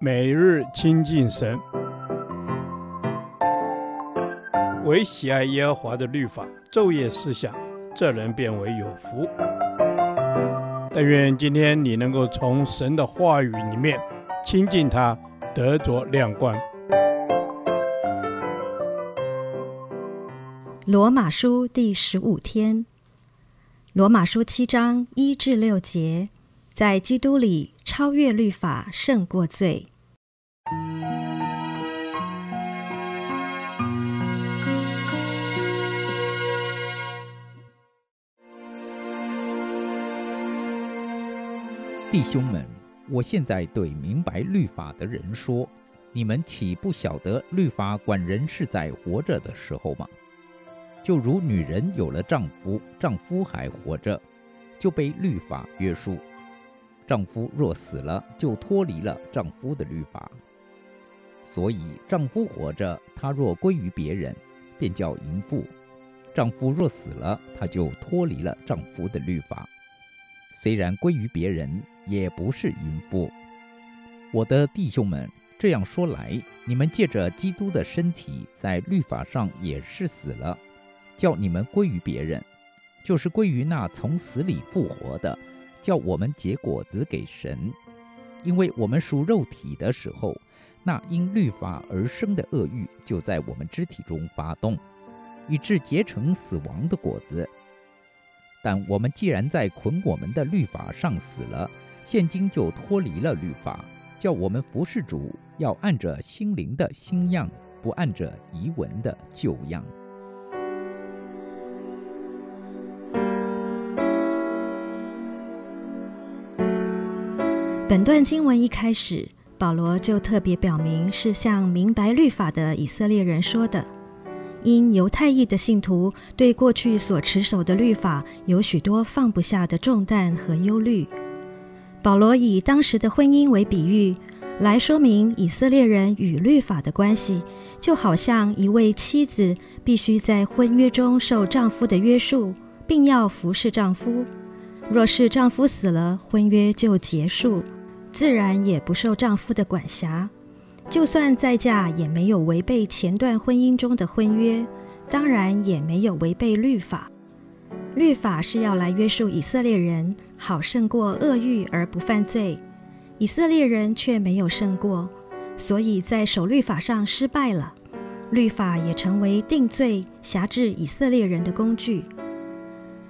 每日亲近神，唯喜爱耶和华的律法，昼夜思想，这人便为有福。但愿今天你能够从神的话语里面亲近他，得着亮光。罗马书第十五天，罗马书七章一至六节，在基督里超越律法，胜过罪。弟兄们，我现在对明白律法的人说：你们岂不晓得律法管人是在活着的时候吗？就如女人有了丈夫，丈夫还活着，就被律法约束；丈夫若死了，就脱离了丈夫的律法。所以，丈夫活着，他若归于别人，便叫淫妇；丈夫若死了，他就脱离了丈夫的律法。虽然归于别人，也不是淫妇。我的弟兄们，这样说来，你们借着基督的身体，在律法上也是死了，叫你们归于别人，就是归于那从死里复活的，叫我们结果子给神。因为我们属肉体的时候，那因律法而生的恶欲就在我们肢体中发动，以致结成死亡的果子。但我们既然在捆我们的律法上死了，现今就脱离了律法，叫我们服事主，要按着心灵的新样，不按着仪文的旧样。本段经文一开始。保罗就特别表明，是向明白律法的以色列人说的。因犹太裔的信徒对过去所持守的律法有许多放不下的重担和忧虑，保罗以当时的婚姻为比喻，来说明以色列人与律法的关系，就好像一位妻子必须在婚约中受丈夫的约束，并要服侍丈夫。若是丈夫死了，婚约就结束。自然也不受丈夫的管辖，就算再嫁，也没有违背前段婚姻中的婚约，当然也没有违背律法。律法是要来约束以色列人，好胜过恶欲而不犯罪。以色列人却没有胜过，所以在守律法上失败了。律法也成为定罪、辖制以色列人的工具。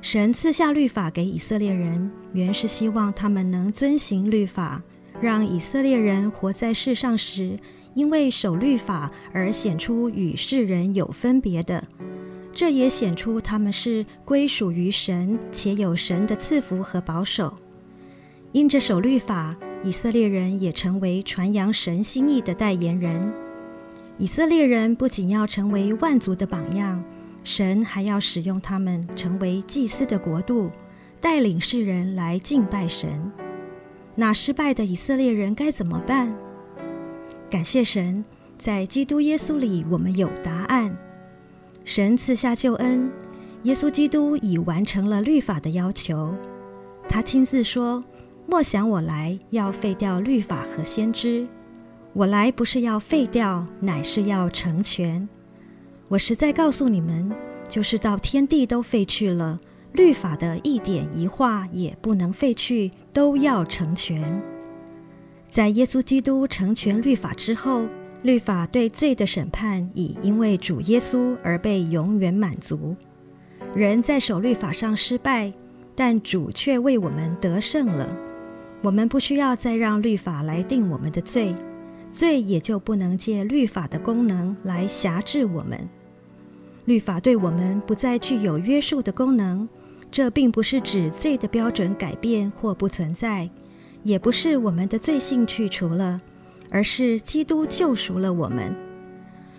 神赐下律法给以色列人，原是希望他们能遵行律法。让以色列人活在世上时，因为守律法而显出与世人有分别的，这也显出他们是归属于神，且有神的赐福和保守。因着守律法，以色列人也成为传扬神心意的代言人。以色列人不仅要成为万族的榜样，神还要使用他们成为祭司的国度，带领世人来敬拜神。那失败的以色列人该怎么办？感谢神，在基督耶稣里，我们有答案。神赐下救恩，耶稣基督已完成了律法的要求。他亲自说：“莫想我来要废掉律法和先知，我来不是要废掉，乃是要成全。我实在告诉你们，就是到天地都废去了。”律法的一点一画也不能废去，都要成全。在耶稣基督成全律法之后，律法对罪的审判已因为主耶稣而被永远满足。人在守律法上失败，但主却为我们得胜了。我们不需要再让律法来定我们的罪，罪也就不能借律法的功能来辖制我们。律法对我们不再具有约束的功能。这并不是指罪的标准改变或不存在，也不是我们的罪性去除了，而是基督救赎了我们。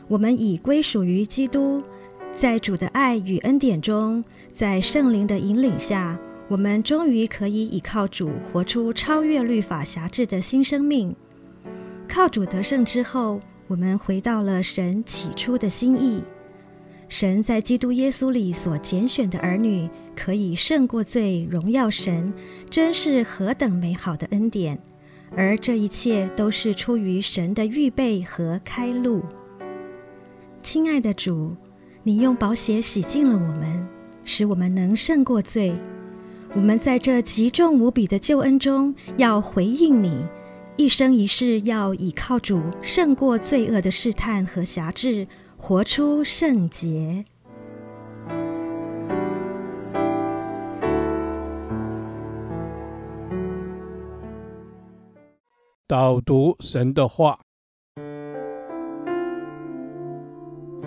我们已归属于基督，在主的爱与恩典中，在圣灵的引领下，我们终于可以依靠主活出超越律法辖制的新生命。靠主得胜之后，我们回到了神起初的心意。神在基督耶稣里所拣选的儿女，可以胜过罪，荣耀神，真是何等美好的恩典！而这一切都是出于神的预备和开路。亲爱的主，你用宝血洗净了我们，使我们能胜过罪。我们在这极重无比的救恩中，要回应你，一生一世要倚靠主，胜过罪恶的试探和辖制，活出圣洁。导读神的话，《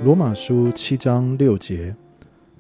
罗马书》七章六节。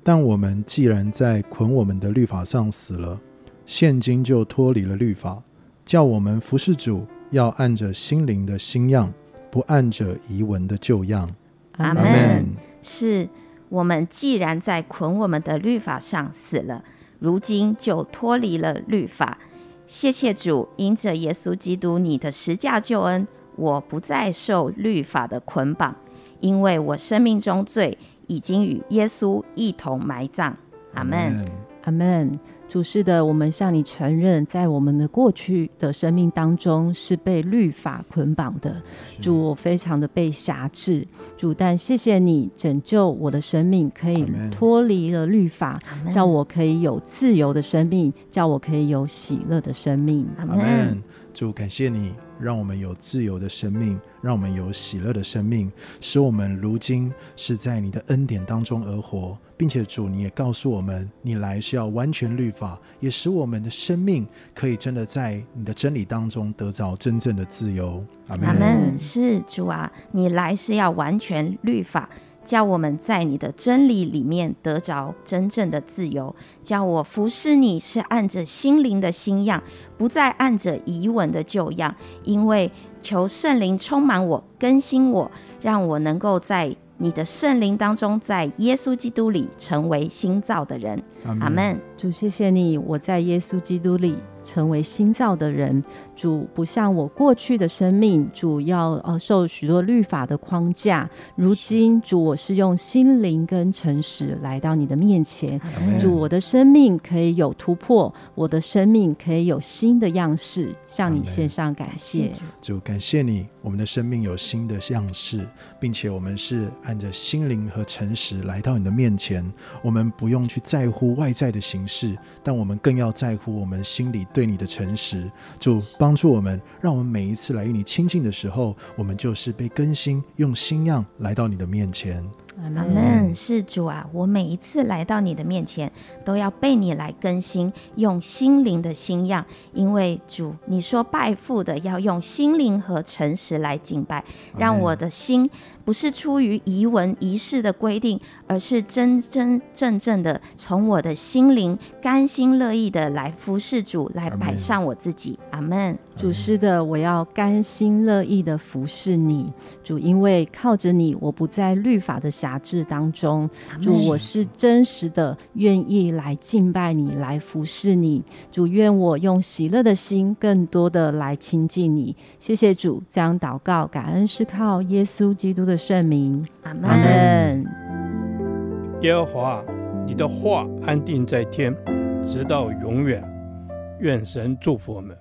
但我们既然在捆我们的律法上死了，现今就脱离了律法，叫我们服侍主，要按着心灵的新样，不按着遗文的旧样。阿门。是我们既然在捆我们的律法上死了，如今就脱离了律法。谢谢主，因着耶稣基督你的十架救恩，我不再受律法的捆绑，因为我生命中罪已经与耶稣一同埋葬。阿门，阿门。主是的，我们向你承认，在我们的过去的生命当中是被律法捆绑的。主，我非常的被辖制。主，但谢谢你拯救我的生命，可以脱离了律法，叫我可以有自由的生命，叫我可以有喜乐的生命。阿门。主，感谢你。让我们有自由的生命，让我们有喜乐的生命，使我们如今是在你的恩典当中而活，并且主，你也告诉我们，你来是要完全律法，也使我们的生命可以真的在你的真理当中得到真正的自由。阿门。阿门。是主啊，你来是要完全律法。叫我们在你的真理里面得着真正的自由。叫我服侍你是按着心灵的新样，不再按着遗文的旧样。因为求圣灵充满我，更新我，让我能够在你的圣灵当中，在耶稣基督里成为新造的人。阿门。主，谢谢你，我在耶稣基督里。成为新造的人，主不像我过去的生命，主要呃受许多律法的框架。如今主，我是用心灵跟诚实来到你的面前。主，我的生命可以有突破，我的生命可以有新的样式，向你献上感谢。主，感谢你，我们的生命有新的样式，并且我们是按着心灵和诚实来到你的面前。我们不用去在乎外在的形式，但我们更要在乎我们心里。对你的诚实，主帮助我们，让我们每一次来与你亲近的时候，我们就是被更新，用新样来到你的面前。阿门。是主啊，我每一次来到你的面前，都要被你来更新，用心灵的新样。因为主，你说拜父的要用心灵和诚实来敬拜，让我的心不是出于仪文仪式的规定，而是真真正正的从我的心灵甘心乐意的来服侍主，来摆上我自己。阿门。主是的，我要甘心乐意的服侍你，主，因为靠着你，我不在律法的辖杂志当中。主，我是真实的愿意来敬拜你，来服侍你。主，愿我用喜乐的心，更多的来亲近你。谢谢主，这样祷告感恩是靠耶稣基督的圣名。阿门。耶和华，你的话安定在天，直到永远。愿神祝福我们。